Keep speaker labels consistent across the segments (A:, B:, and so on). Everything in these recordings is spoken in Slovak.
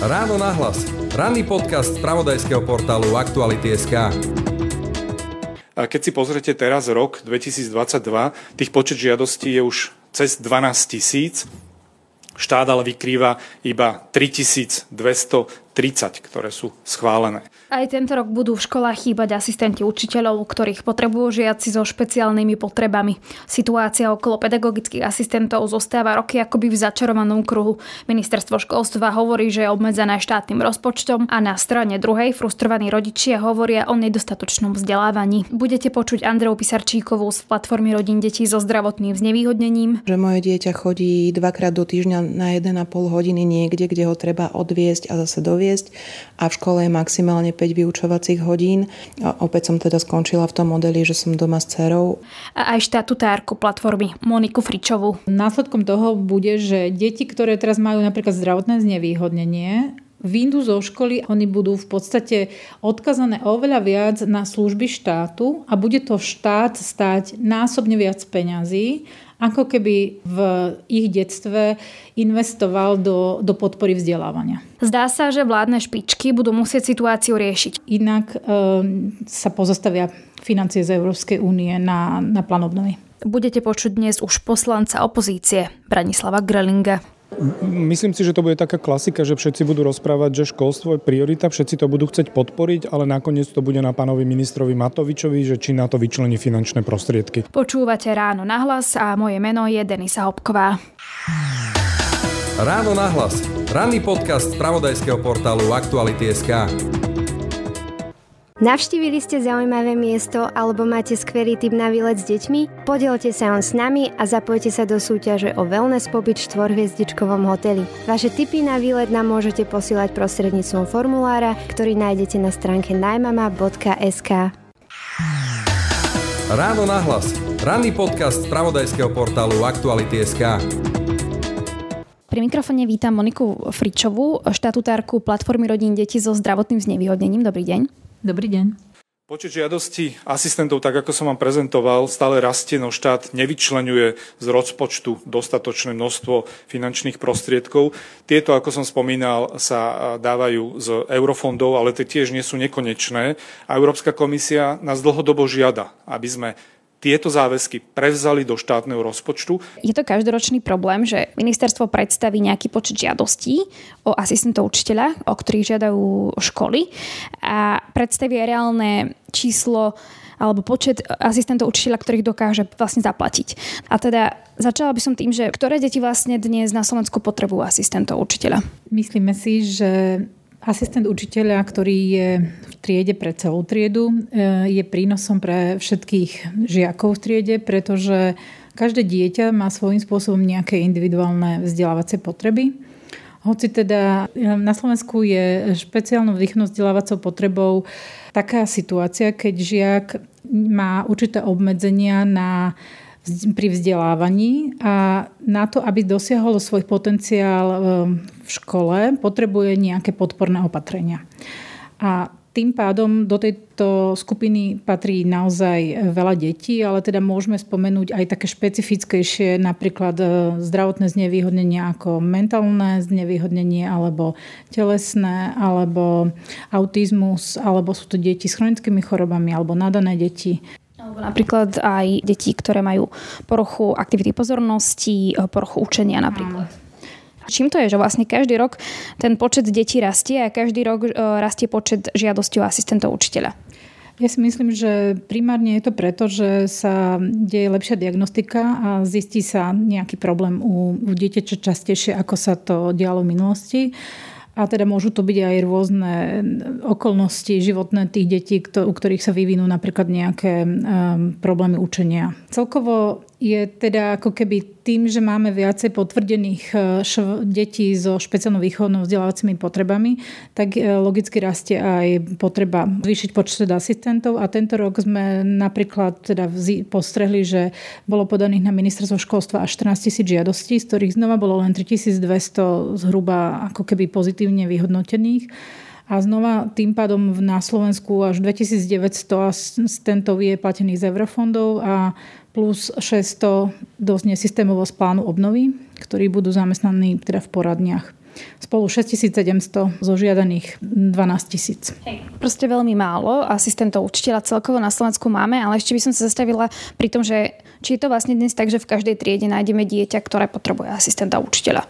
A: Ráno nahlas. Ranný podcast z pravodajského portálu Aktuality.sk.
B: Keď si pozrete teraz rok 2022, tých počet žiadostí je už cez 12 tisíc. Štát ale vykrýva iba 3230, ktoré sú schválené.
C: Aj tento rok budú v školách chýbať asistenti učiteľov, ktorých potrebujú žiaci so špeciálnymi potrebami. Situácia okolo pedagogických asistentov zostáva roky akoby v začarovanom kruhu. Ministerstvo školstva hovorí, že je obmedzené štátnym rozpočtom a na strane druhej frustrovaní rodičia hovoria o nedostatočnom vzdelávaní. Budete počuť Andreu Pisarčíkovú z platformy rodín detí so zdravotným znevýhodnením.
D: Že moje dieťa chodí dvakrát do týždňa na 1,5 hodiny niekde, kde ho treba odviesť a zase doviesť a v škole je maximálne 5 vyučovacích hodín. A opäť som teda skončila v tom modeli, že som doma s dcerou.
C: A aj štatutárku platformy Moniku Fričovú.
E: Následkom toho bude, že deti, ktoré teraz majú napríklad zdravotné znevýhodnenie, výjdu zo školy, oni budú v podstate odkazané oveľa viac na služby štátu a bude to štát stať násobne viac peňazí ako keby v ich detstve investoval do, do podpory vzdelávania.
C: Zdá sa, že vládne špičky budú musieť situáciu riešiť.
E: Inak e, sa pozastavia financie z Európskej únie na, na plán obnovy.
C: Budete počuť dnes už poslanca opozície Branislava Grelinga.
F: Myslím si, že to bude taká klasika, že všetci budú rozprávať, že školstvo je priorita, všetci to budú chcieť podporiť, ale nakoniec to bude na pánovi ministrovi Matovičovi, že či na to vyčlení finančné prostriedky.
C: Počúvate Ráno na hlas a moje meno je Denisa Hopková.
A: Ráno na hlas. Ranný podcast z pravodajského portálu Aktuality.sk.
G: Navštívili ste zaujímavé miesto alebo máte skvelý tip na výlet s deťmi? Podielte sa on s nami a zapojte sa do súťaže o wellness pobyt v štvorhviezdičkovom hoteli. Vaše tipy na výlet nám môžete posielať prostredníctvom formulára, ktorý nájdete na stránke najmama.sk.
A: Ráno na hlas. Ranný podcast z pravodajského portálu Aktuality.sk.
C: Pri mikrofone vítam Moniku Fričovú, štatutárku platformy rodín detí so zdravotným znevýhodnením. Dobrý deň.
E: Dobrý deň.
B: Počet žiadostí asistentov, tak ako som vám prezentoval, stále rastie, no štát nevyčlenuje z rozpočtu dostatočné množstvo finančných prostriedkov. Tieto, ako som spomínal, sa dávajú z eurofondov, ale tie tiež nie sú nekonečné. A Európska komisia nás dlhodobo žiada, aby sme tieto záväzky prevzali do štátneho rozpočtu.
C: Je to každoročný problém, že ministerstvo predstaví nejaký počet žiadostí o asistentov učiteľa, o ktorých žiadajú školy a predstaví reálne číslo alebo počet asistentov učiteľa, ktorých dokáže vlastne zaplatiť. A teda začala by som tým, že ktoré deti vlastne dnes na Slovensku potrebujú asistentov učiteľa?
E: Myslíme si, že Asistent učiteľa, ktorý je v triede pre celú triedu, e, je prínosom pre všetkých žiakov v triede, pretože každé dieťa má svojím spôsobom nejaké individuálne vzdelávacie potreby. Hoci teda e, na Slovensku je špeciálnou výchnou vzdelávacou potrebou taká situácia, keď žiak má určité obmedzenia na pri vzdelávaní a na to, aby dosiahol svoj potenciál e, v škole, potrebuje nejaké podporné opatrenia. A tým pádom do tejto skupiny patrí naozaj veľa detí, ale teda môžeme spomenúť aj také špecifickejšie, napríklad e, zdravotné znevýhodnenie ako mentálne znevýhodnenie alebo telesné, alebo autizmus, alebo sú to deti s chronickými chorobami alebo nadané deti.
C: Alebo napríklad aj deti, ktoré majú poruchu aktivity pozornosti, e, poruchu učenia napríklad. Čím to je, že vlastne každý rok ten počet detí rastie a každý rok e, rastie počet žiadostí o asistentov učiteľa?
E: Ja si myslím, že primárne je to preto, že sa deje lepšia diagnostika a zistí sa nejaký problém u, u dieťaťa častejšie, ako sa to dialo v minulosti. A teda môžu to byť aj rôzne okolnosti životné tých detí, u ktorých sa vyvinú napríklad nejaké um, problémy učenia. Celkovo je teda ako keby tým, že máme viacej potvrdených e, šv- detí so špeciálnou výchovnou vzdelávacími potrebami, tak e, logicky rastie aj potreba zvýšiť počet asistentov a tento rok sme napríklad teda postrehli, že bolo podaných na ministerstvo školstva až 14 tisíc žiadostí, z ktorých znova bolo len 3200 zhruba ako keby pozitívne vyhodnotených. A znova tým pádom na Slovensku až 2900 asistentov je platených z eurofondov a plus 600 dosť nesystémovo z plánu obnovy, ktorí budú zamestnaní teda v poradniach. Spolu 6700 zo žiadaných 12 tisíc.
C: Proste veľmi málo asistentov učiteľa celkovo na Slovensku máme, ale ešte by som sa zastavila pri tom, že či je to vlastne dnes tak, že v každej triede nájdeme dieťa, ktoré potrebuje asistenta učiteľa?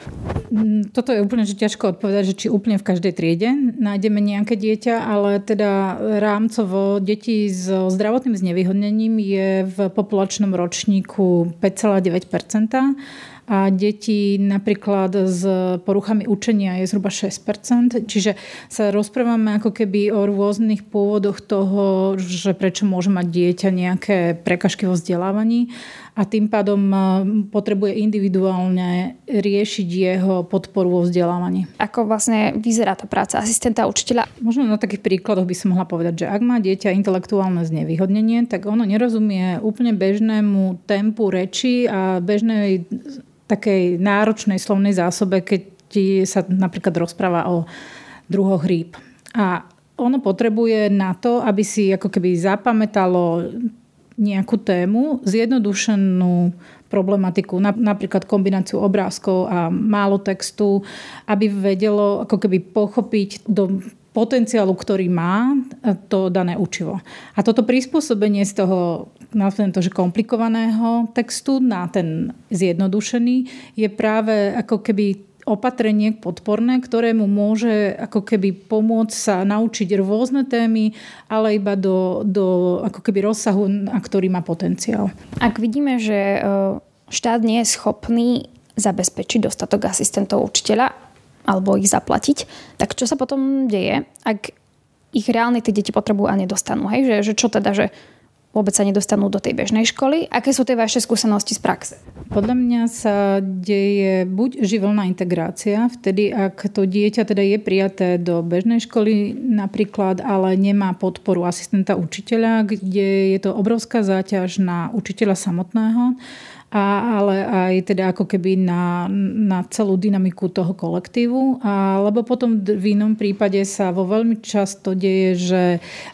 E: Mm, toto je úplne že ťažko odpovedať, že či úplne v každej triede nájdeme nejaké dieťa, ale teda rámcovo deti s zdravotným znevýhodnením je v populačnom ročníku 5,9 a deti napríklad s poruchami učenia je zhruba 6%. Čiže sa rozprávame ako keby o rôznych pôvodoch toho, že prečo môže mať dieťa nejaké prekažky vo vzdelávaní a tým pádom potrebuje individuálne riešiť jeho podporu vo vzdelávaní.
C: Ako vlastne vyzerá tá práca asistenta učiteľa?
E: Možno na takých príkladoch by som mohla povedať, že ak má dieťa intelektuálne znevýhodnenie, tak ono nerozumie úplne bežnému tempu reči a bežnej takej náročnej slovnej zásobe, keď ti sa napríklad rozpráva o druhoch rýb. A ono potrebuje na to, aby si ako keby zapamätalo nejakú tému, zjednodušenú problematiku, napríklad kombináciu obrázkov a málo textu, aby vedelo ako keby pochopiť do potenciálu, ktorý má to dané učivo. A toto prispôsobenie z toho nazvem to, že komplikovaného textu na ten zjednodušený je práve ako keby opatrenie podporné, ktoré mu môže ako keby pomôcť sa naučiť rôzne témy, ale iba do, do ako keby rozsahu, na ktorý má potenciál.
C: Ak vidíme, že e, štát nie je schopný zabezpečiť dostatok asistentov učiteľa, alebo ich zaplatiť, tak čo sa potom deje, ak ich reálne tie deti potrebujú a nedostanú? Hej? Že, že čo teda, že vôbec sa nedostanú do tej bežnej školy? Aké sú tie vaše skúsenosti z praxe?
E: Podľa mňa sa deje buď živelná integrácia, vtedy ak to dieťa teda je prijaté do bežnej školy napríklad, ale nemá podporu asistenta učiteľa, kde je to obrovská záťaž na učiteľa samotného a, ale aj teda ako keby na, na celú dynamiku toho kolektívu. A, lebo potom v inom prípade sa vo veľmi často deje, že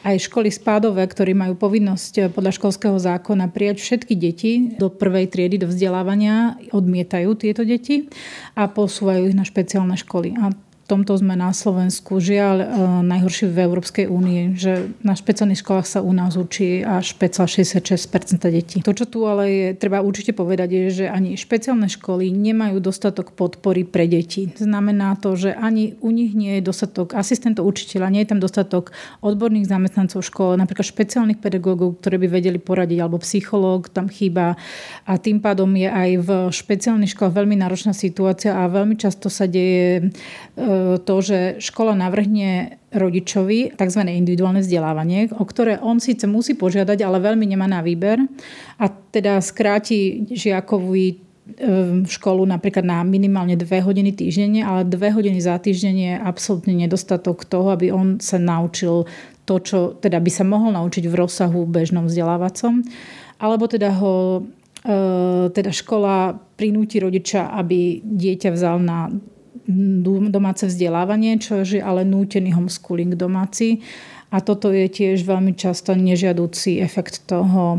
E: aj školy spádové, ktorí majú povinnosť podľa školského zákona prijať všetky deti do prvej triedy, do vzdelávania, odmietajú tieto deti a posúvajú ich na špeciálne školy. A tomto sme na Slovensku žiaľ e, najhorší v Európskej únii, že na špeciálnych školách sa u nás učí až 66% detí. To, čo tu ale je, treba určite povedať, je, že ani špeciálne školy nemajú dostatok podpory pre deti. Znamená to, že ani u nich nie je dostatok asistentov učiteľa, nie je tam dostatok odborných zamestnancov škole, napríklad špeciálnych pedagógov, ktorí by vedeli poradiť, alebo psychológ tam chýba. A tým pádom je aj v špeciálnych školách veľmi náročná situácia a veľmi často sa deje e, to, že škola navrhne rodičovi tzv. individuálne vzdelávanie, o ktoré on síce musí požiadať, ale veľmi nemá na výber a teda skráti žiakovi e, školu napríklad na minimálne dve hodiny týždenne, ale dve hodiny za týždeň je absolútne nedostatok toho, aby on sa naučil to, čo teda by sa mohol naučiť v rozsahu bežnom vzdelávacom. Alebo teda ho e, teda škola prinúti rodiča, aby dieťa vzal na domáce vzdelávanie, čo je ale nútený homeschooling domáci. A toto je tiež veľmi často nežiadúci efekt toho,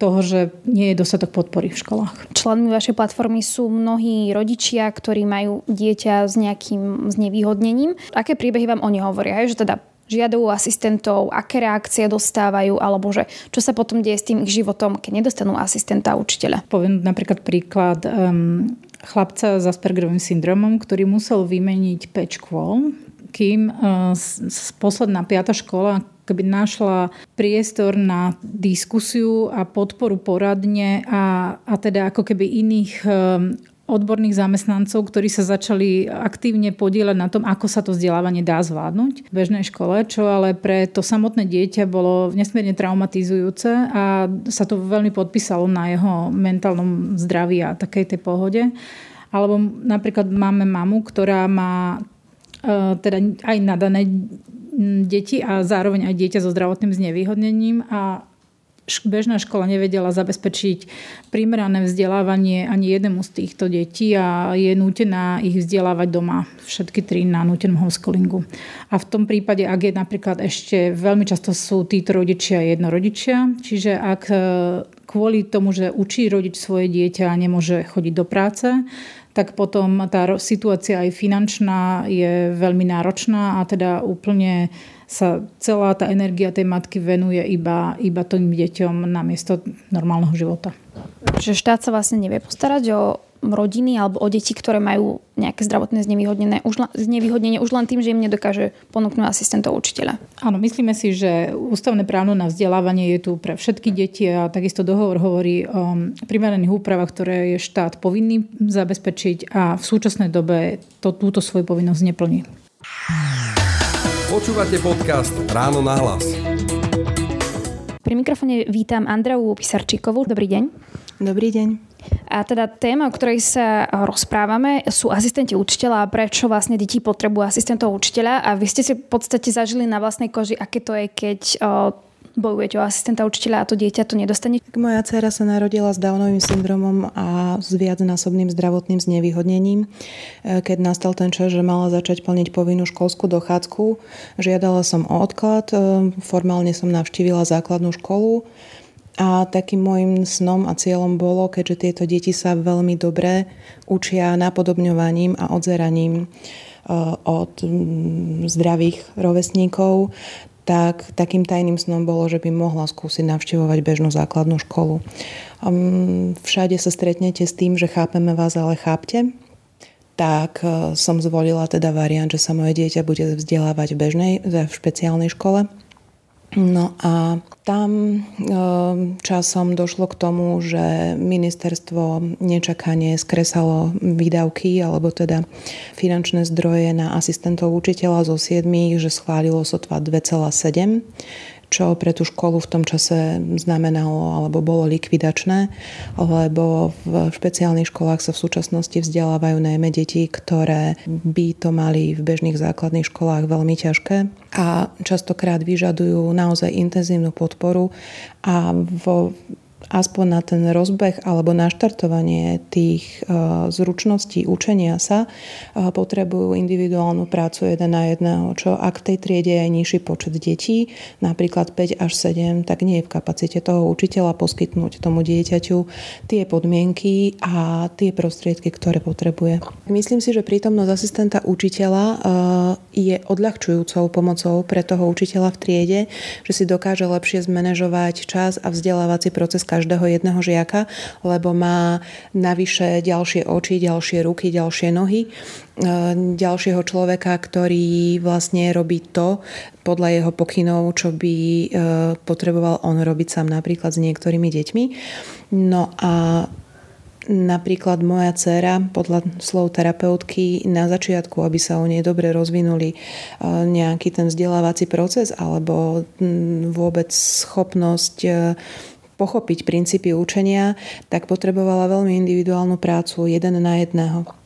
E: toho, že nie je dostatok podpory v školách.
C: Členmi vašej platformy sú mnohí rodičia, ktorí majú dieťa s nejakým znevýhodnením. Aké príbehy vám oni hovoria? Že teda žiadajú asistentov, aké reakcie dostávajú, alebo že čo sa potom deje s tým ich životom, keď nedostanú asistenta a učiteľa.
E: Poviem napríklad príklad um, chlapca s Aspergerovým syndromom, ktorý musel vymeniť 5 škôl, kým uh, posledná piata škola keby našla priestor na diskusiu a podporu poradne a, a teda ako keby iných um, odborných zamestnancov, ktorí sa začali aktívne podielať na tom, ako sa to vzdelávanie dá zvládnuť v bežnej škole, čo ale pre to samotné dieťa bolo nesmierne traumatizujúce a sa to veľmi podpísalo na jeho mentálnom zdraví a takej tej pohode. Alebo napríklad máme mamu, ktorá má e, teda aj nadané deti a zároveň aj dieťa so zdravotným znevýhodnením a bežná škola nevedela zabezpečiť primerané vzdelávanie ani jednému z týchto detí a je nútená ich vzdelávať doma, všetky tri na nútenom homeschoolingu. A v tom prípade, ak je napríklad ešte veľmi často sú títo rodičia jednorodičia, čiže ak e, kvôli tomu, že učí rodič svoje dieťa a nemôže chodiť do práce, tak potom tá situácia aj finančná je veľmi náročná a teda úplne sa celá tá energia tej matky venuje iba, iba tým deťom namiesto normálneho života.
C: Že štát sa vlastne nevie postarať o rodiny alebo o deti, ktoré majú nejaké zdravotné znevýhodnenie už, znevýhodnenie už len tým, že im nedokáže ponúknuť asistentov učiteľa.
E: Áno, myslíme si, že ústavné právo na vzdelávanie je tu pre všetky deti a takisto dohovor hovorí o primeraných úpravách, ktoré je štát povinný zabezpečiť a v súčasnej dobe to, túto svoju povinnosť neplní.
A: Počúvate podcast Ráno na hlas.
C: Pri mikrofone vítam Andreu Pisarčíkovú. Dobrý deň.
D: Dobrý deň.
C: A teda téma, o ktorej sa rozprávame, sú asistenti učiteľa a prečo vlastne deti potrebujú asistentov učiteľa. A vy ste si v podstate zažili na vlastnej koži, aké to je, keď bojujete o asistenta učiteľa a to dieťa to nedostane?
D: Moja dcera sa narodila s Downovým syndromom a s viacnásobným zdravotným znevýhodnením. E, keď nastal ten čas, že mala začať plniť povinnú školskú dochádzku, žiadala som o odklad, e, formálne som navštívila základnú školu a takým môjim snom a cieľom bolo, keďže tieto deti sa veľmi dobre učia napodobňovaním a odzeraním e, od zdravých rovesníkov, tak takým tajným snom bolo, že by mohla skúsiť navštevovať bežnú základnú školu. Všade sa stretnete s tým, že chápeme vás, ale chápte. Tak uh, som zvolila teda variant, že sa moje dieťa bude vzdelávať v bežnej, v špeciálnej škole No a tam ehm, časom došlo k tomu, že ministerstvo nečakane skresalo výdavky alebo teda finančné zdroje na asistentov učiteľa zo 7, že schválilo sotva 2,7 čo pre tú školu v tom čase znamenalo alebo bolo likvidačné, lebo v špeciálnych školách sa v súčasnosti vzdelávajú najmä deti, ktoré by to mali v bežných základných školách veľmi ťažké a častokrát vyžadujú naozaj intenzívnu podporu a vo aspoň na ten rozbeh alebo naštartovanie tých e, zručností učenia sa e, potrebujú individuálnu prácu jeden na jedného, čo ak v tej triede je nižší počet detí, napríklad 5 až 7, tak nie je v kapacite toho učiteľa poskytnúť tomu dieťaťu tie podmienky a tie prostriedky, ktoré potrebuje. Myslím si, že prítomnosť asistenta učiteľa e, je odľahčujúcou pomocou pre toho učiteľa v triede, že si dokáže lepšie zmanéžovať čas a vzdelávací proces každého jedného žiaka, lebo má navyše ďalšie oči, ďalšie ruky, ďalšie nohy, e, ďalšieho človeka, ktorý vlastne robí to podľa jeho pokynov, čo by e, potreboval on robiť sám napríklad s niektorými deťmi. No a Napríklad moja dcéra, podľa slov terapeutky, na začiatku, aby sa u nej dobre rozvinuli e, nejaký ten vzdelávací proces alebo vôbec schopnosť pochopiť princípy učenia, tak potrebovala veľmi individuálnu prácu jeden na jedného.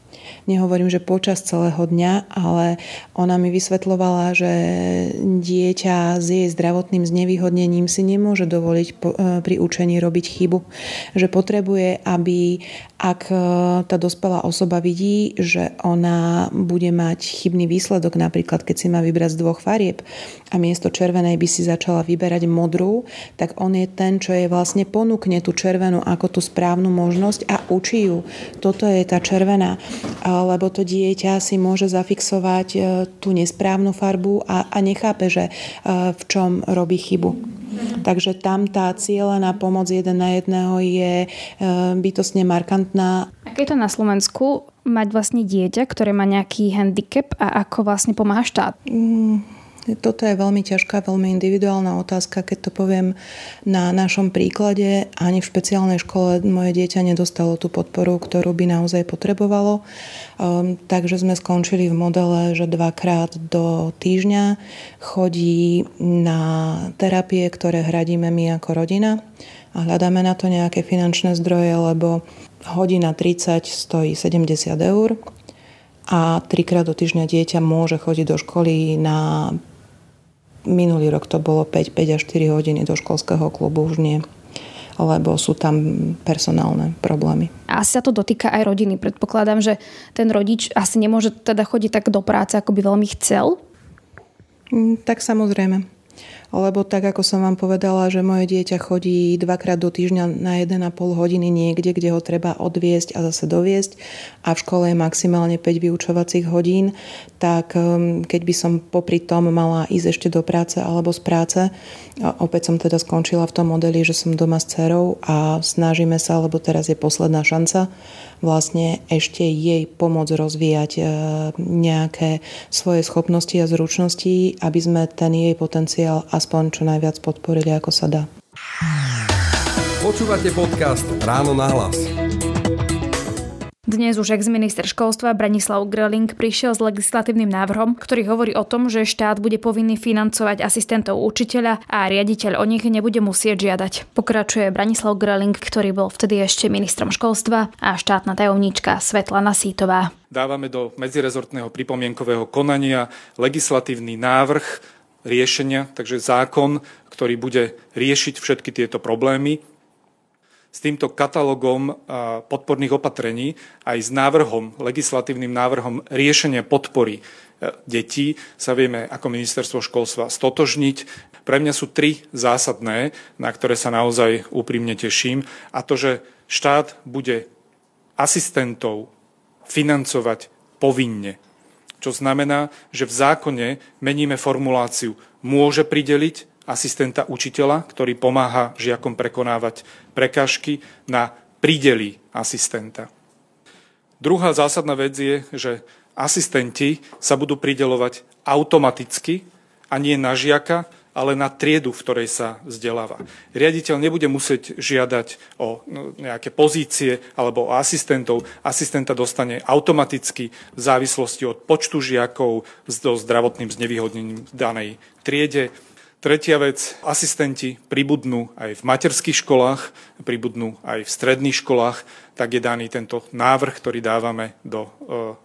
D: Nehovorím, že počas celého dňa, ale ona mi vysvetlovala, že dieťa s jej zdravotným znevýhodnením si nemôže dovoliť e, pri učení robiť chybu. Že potrebuje, aby ak e, tá dospelá osoba vidí, že ona bude mať chybný výsledok, napríklad keď si má vybrať z dvoch farieb a miesto červenej by si začala vyberať modrú, tak on je ten, čo je vlastne ponúkne tú červenú ako tú správnu možnosť a učí ju. Toto je tá červená lebo to dieťa si môže zafixovať e, tú nesprávnu farbu a, a nechápe, že e, v čom robí chybu. Takže tam tá cieľená pomoc jeden na jedného je e, bytostne markantná.
C: Aké je to na Slovensku mať vlastne dieťa, ktoré má nejaký handicap a ako vlastne pomáha štát?
D: Mm toto je veľmi ťažká, veľmi individuálna otázka. Keď to poviem na našom príklade, ani v špeciálnej škole moje dieťa nedostalo tú podporu, ktorú by naozaj potrebovalo. Um, takže sme skončili v modele, že dvakrát do týždňa chodí na terapie, ktoré hradíme my ako rodina a hľadáme na to nejaké finančné zdroje, lebo hodina 30 stojí 70 eur a trikrát do týždňa dieťa môže chodiť do školy na Minulý rok to bolo 5, 5 až 4 hodiny do školského klubu, už nie lebo sú tam personálne problémy.
C: Asi sa to dotýka aj rodiny. Predpokladám, že ten rodič asi nemôže teda chodiť tak do práce, ako by veľmi chcel?
D: Mm, tak samozrejme. Lebo tak, ako som vám povedala, že moje dieťa chodí dvakrát do týždňa na 1,5 hodiny niekde, kde ho treba odviesť a zase doviesť a v škole je maximálne 5 vyučovacích hodín, tak um, keď by som popri tom mala ísť ešte do práce alebo z práce, opäť som teda skončila v tom modeli, že som doma s dcerou a snažíme sa, lebo teraz je posledná šanca, vlastne ešte jej pomôcť rozvíjať e, nejaké svoje schopnosti a zručnosti, aby sme ten jej potenciál aspoň čo najviac podporili, ako sa dá.
A: Počúvate podcast Ráno na hlas.
C: Dnes už ex-minister školstva Branislav Greling prišiel s legislatívnym návrhom, ktorý hovorí o tom, že štát bude povinný financovať asistentov učiteľa a riaditeľ o nich nebude musieť žiadať. Pokračuje Branislav Greling, ktorý bol vtedy ešte ministrom školstva a štátna tajomníčka Svetlana Sítová.
F: Dávame do medzirezortného pripomienkového konania legislatívny návrh riešenia, takže zákon, ktorý bude riešiť všetky tieto problémy s týmto katalógom podporných opatrení aj s návrhom, legislatívnym návrhom riešenia podpory e, detí sa vieme ako ministerstvo školstva stotožniť. Pre mňa sú tri zásadné, na ktoré sa naozaj úprimne teším a to, že štát bude asistentov financovať povinne. Čo znamená, že v zákone meníme formuláciu môže prideliť asistenta učiteľa, ktorý pomáha žiakom prekonávať prekážky na prideli asistenta. Druhá zásadná vec je, že asistenti sa budú pridelovať automaticky a nie na žiaka, ale na triedu, v ktorej sa vzdeláva. Riaditeľ nebude musieť žiadať o no, nejaké pozície alebo o asistentov. Asistenta dostane automaticky v závislosti od počtu žiakov so zdravotným znevýhodnením v danej triede. Tretia vec, asistenti pribudnú aj v materských školách, pribudnú aj v stredných školách, tak je daný tento návrh, ktorý dávame do e,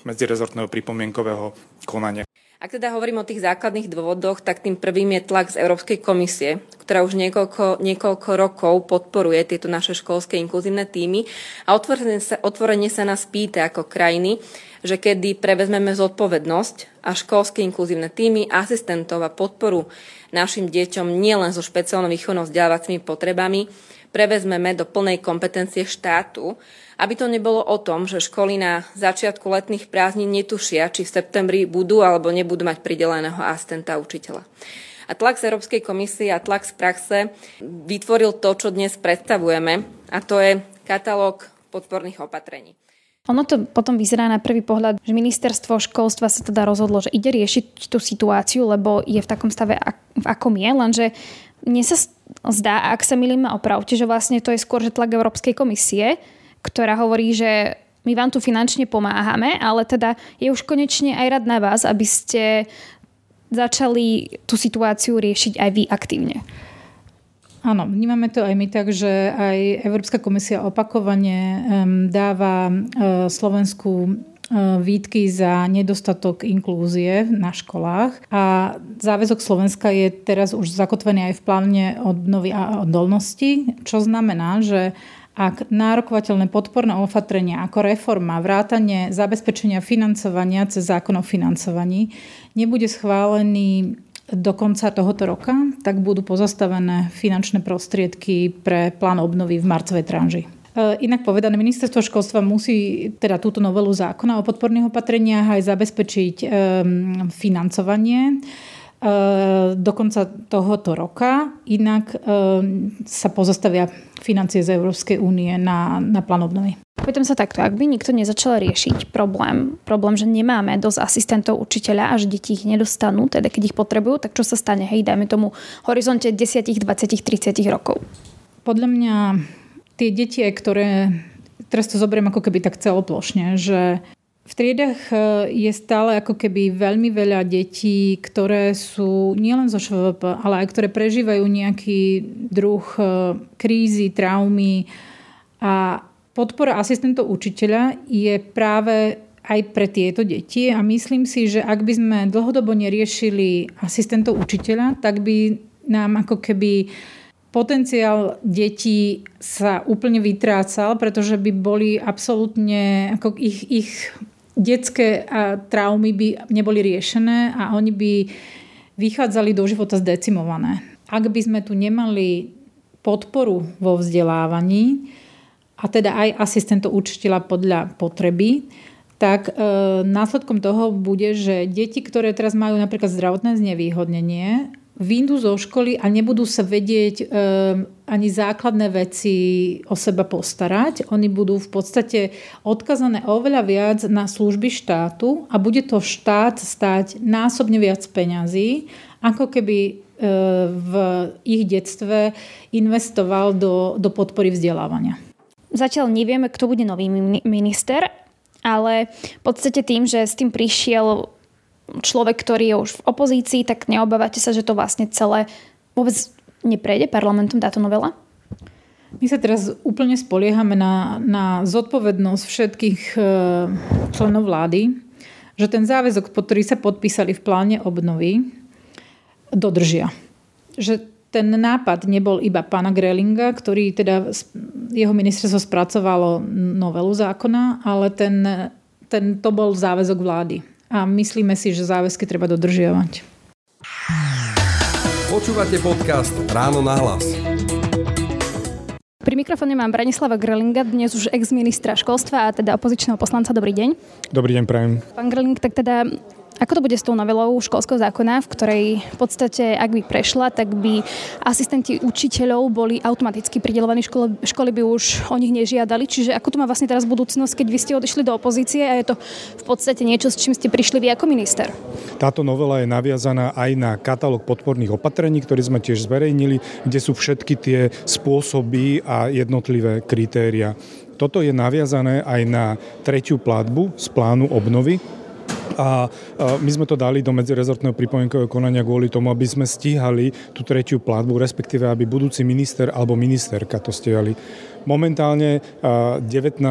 F: medzirezortného pripomienkového konania.
H: Ak teda hovorím o tých základných dôvodoch, tak tým prvým je tlak z Európskej komisie, ktorá už niekoľko, niekoľko rokov podporuje tieto naše školské inkluzívne týmy a otvorene sa, otvorene sa nás pýta ako krajiny, že kedy prevezmeme zodpovednosť a školské inkluzívne týmy, asistentov a podporu našim deťom nielen so špeciálnou výchovnou vzdelávacími potrebami, prevezmeme do plnej kompetencie štátu aby to nebolo o tom, že školy na začiatku letných prázdnin netušia, či v septembri budú alebo nebudú mať prideleného asistenta učiteľa. A tlak z Európskej komisie a tlak z praxe vytvoril to, čo dnes predstavujeme, a to je katalóg podporných opatrení.
C: Ono to potom vyzerá na prvý pohľad, že ministerstvo školstva sa teda rozhodlo, že ide riešiť tú situáciu, lebo je v takom stave, v akom je, lenže mne sa zdá, ak sa milím, opravte, že vlastne to je skôr, že tlak Európskej komisie, ktorá hovorí, že my vám tu finančne pomáhame, ale teda je už konečne aj rad na vás, aby ste začali tú situáciu riešiť aj vy aktívne.
E: Áno, vnímame to aj my tak, že aj Európska komisia opakovane dáva Slovensku výtky za nedostatok inklúzie na školách a záväzok Slovenska je teraz už zakotvený aj v pláne obnovy a odolnosti, čo znamená, že ak nárokovateľné podporné opatrenia ako reforma, vrátanie zabezpečenia financovania cez zákon o financovaní nebude schválený do konca tohoto roka, tak budú pozastavené finančné prostriedky pre plán obnovy v marcovej tranži. E, inak povedané, ministerstvo školstva musí teda túto novelu zákona o podporných opatreniach aj zabezpečiť um, financovanie do konca tohoto roka. Inak sa pozostavia financie z Európskej únie na, na plán obnovy.
C: Pýtam sa takto, ak by nikto nezačal riešiť problém, problém, že nemáme dosť asistentov učiteľa a že deti ich nedostanú, teda keď ich potrebujú, tak čo sa stane, hej, dajme tomu horizonte 10, 20, 30 rokov?
E: Podľa mňa tie deti, ktoré, teraz to zoberiem ako keby tak celoplošne, že v triedach e, je stále ako keby veľmi veľa detí, ktoré sú nielen zo ŠVP, ale aj ktoré prežívajú nejaký druh e, krízy, traumy. A podpora asistentov učiteľa je práve aj pre tieto deti. A myslím si, že ak by sme dlhodobo neriešili asistentov učiteľa, tak by nám ako keby potenciál detí sa úplne vytrácal, pretože by boli absolútne, ako ich, ich detské traumy by neboli riešené a oni by vychádzali do života zdecimované. Ak by sme tu nemali podporu vo vzdelávaní, a teda aj asistentov učiteľa podľa potreby, tak e, následkom toho bude, že deti, ktoré teraz majú napríklad zdravotné znevýhodnenie, vyjdú zo školy a nebudú sa vedieť e, ani základné veci o seba postarať. Oni budú v podstate odkazané oveľa viac na služby štátu a bude to štát stať násobne viac peňazí, ako keby e, v ich detstve investoval do, do podpory vzdelávania.
C: Zatiaľ nevieme, kto bude nový minister, ale v podstate tým, že s tým prišiel človek, ktorý je už v opozícii, tak neobávate sa, že to vlastne celé vôbec neprejde parlamentom táto novela?
E: My sa teraz úplne spoliehame na, na zodpovednosť všetkých e, členov vlády, že ten záväzok, pod ktorý sa podpísali v pláne obnovy, dodržia. Že ten nápad nebol iba pána Grelinga, ktorý teda jeho ministerstvo spracovalo novelu zákona, ale ten, ten, to bol záväzok vlády. A myslíme si, že záväzky treba dodržiavať.
A: Počúvate podcast Ráno na hlas.
C: Pri mikrofóne mám Branislava Grelinga, dnes už ex-ministra školstva a teda opozičného poslanca. Dobrý deň.
F: Dobrý deň, prajem.
C: Pán Greling, tak teda ako to bude s tou novelou školského zákona, v ktorej v podstate, ak by prešla, tak by asistenti učiteľov boli automaticky pridelovaní škole, školy by už o nich nežiadali. Čiže ako to má vlastne teraz budúcnosť, keď vy ste odišli do opozície a je to v podstate niečo, s čím ste prišli vy ako minister?
F: Táto novela je naviazaná aj na katalóg podporných opatrení, ktorý sme tiež zverejnili, kde sú všetky tie spôsoby a jednotlivé kritéria. Toto je naviazané aj na tretiu platbu z plánu obnovy, a my sme to dali do medzirezortného pripomienkového konania kvôli tomu, aby sme stíhali tú tretiu platbu, respektíve aby budúci minister alebo ministerka to stíhali. Momentálne 19.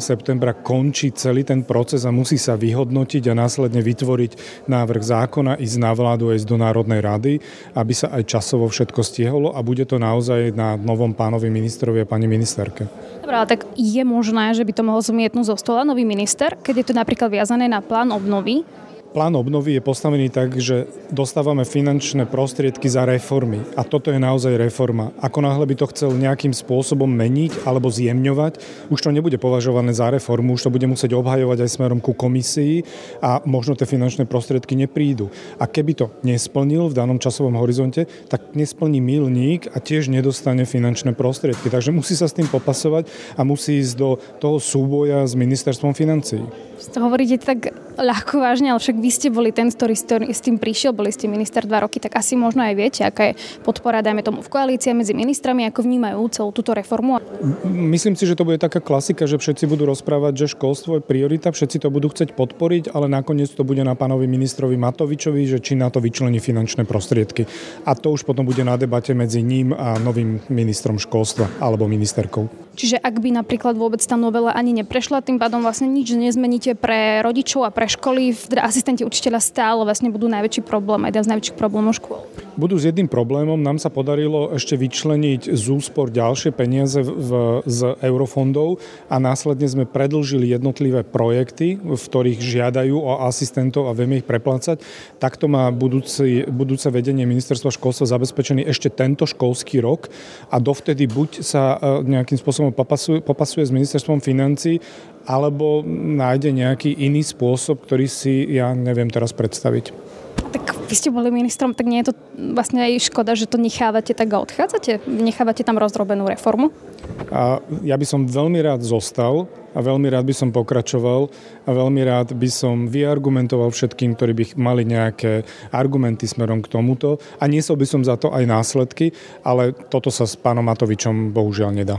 F: septembra končí celý ten proces a musí sa vyhodnotiť a následne vytvoriť návrh zákona, ísť na vládu, ísť do Národnej rady, aby sa aj časovo všetko stiehlo a bude to naozaj na novom pánovi ministrovi a pani ministerke.
C: Dobre, ale tak je možné, že by to mohol zmietnúť zo stola nový minister, keď je to napríklad viazané na plán obnovy,
F: Plán obnovy je postavený tak, že dostávame finančné prostriedky za reformy. A toto je naozaj reforma. Ako náhle by to chcel nejakým spôsobom meniť alebo zjemňovať, už to nebude považované za reformu, už to bude musieť obhajovať aj smerom ku komisii a možno tie finančné prostriedky neprídu. A keby to nesplnil v danom časovom horizonte, tak nesplní milník a tiež nedostane finančné prostriedky. Takže musí sa s tým popasovať a musí ísť do toho súboja s ministerstvom financií.
C: To hovoríte tak ľahko vážne, ale však vy ste boli ten, ktorý s tým prišiel, boli ste minister dva roky, tak asi možno aj viete, aká je podpora, dajme tomu, v koalícii medzi ministrami, ako vnímajú celú túto reformu.
F: Myslím si, že to bude taká klasika, že všetci budú rozprávať, že školstvo je priorita, všetci to budú chcieť podporiť, ale nakoniec to bude na pánovi ministrovi Matovičovi, že či na to vyčlení finančné prostriedky. A to už potom bude na debate medzi ním a novým ministrom školstva alebo ministerkou.
C: Čiže ak by napríklad vôbec tá novela ani neprešla, tým pádom vlastne nič nezmeníte pre rodičov a pre školy, teda asistenti učiteľa stále vlastne budú najväčší problém, jeden z najväčších problémov škôl.
F: Budú s jedným problémom. Nám sa podarilo ešte vyčleniť z úspor ďalšie peniaze v, z eurofondov a následne sme predlžili jednotlivé projekty, v ktorých žiadajú o asistentov a vieme ich preplácať. Takto má budúci, budúce vedenie ministerstva školstva zabezpečený ešte tento školský rok a dovtedy buď sa e, nejakým spôsobom popasuje, popasuje s ministerstvom financí, alebo nájde nejaký iný spôsob, ktorý si ja neviem teraz predstaviť.
C: Tak vy ste boli ministrom, tak nie je to vlastne aj škoda, že to nechávate tak a odchádzate? Nechávate tam rozrobenú reformu?
F: A ja by som veľmi rád zostal a veľmi rád by som pokračoval a veľmi rád by som vyargumentoval všetkým, ktorí by mali nejaké argumenty smerom k tomuto a niesol by som za to aj následky, ale toto sa s pánom Matovičom bohužiaľ nedá.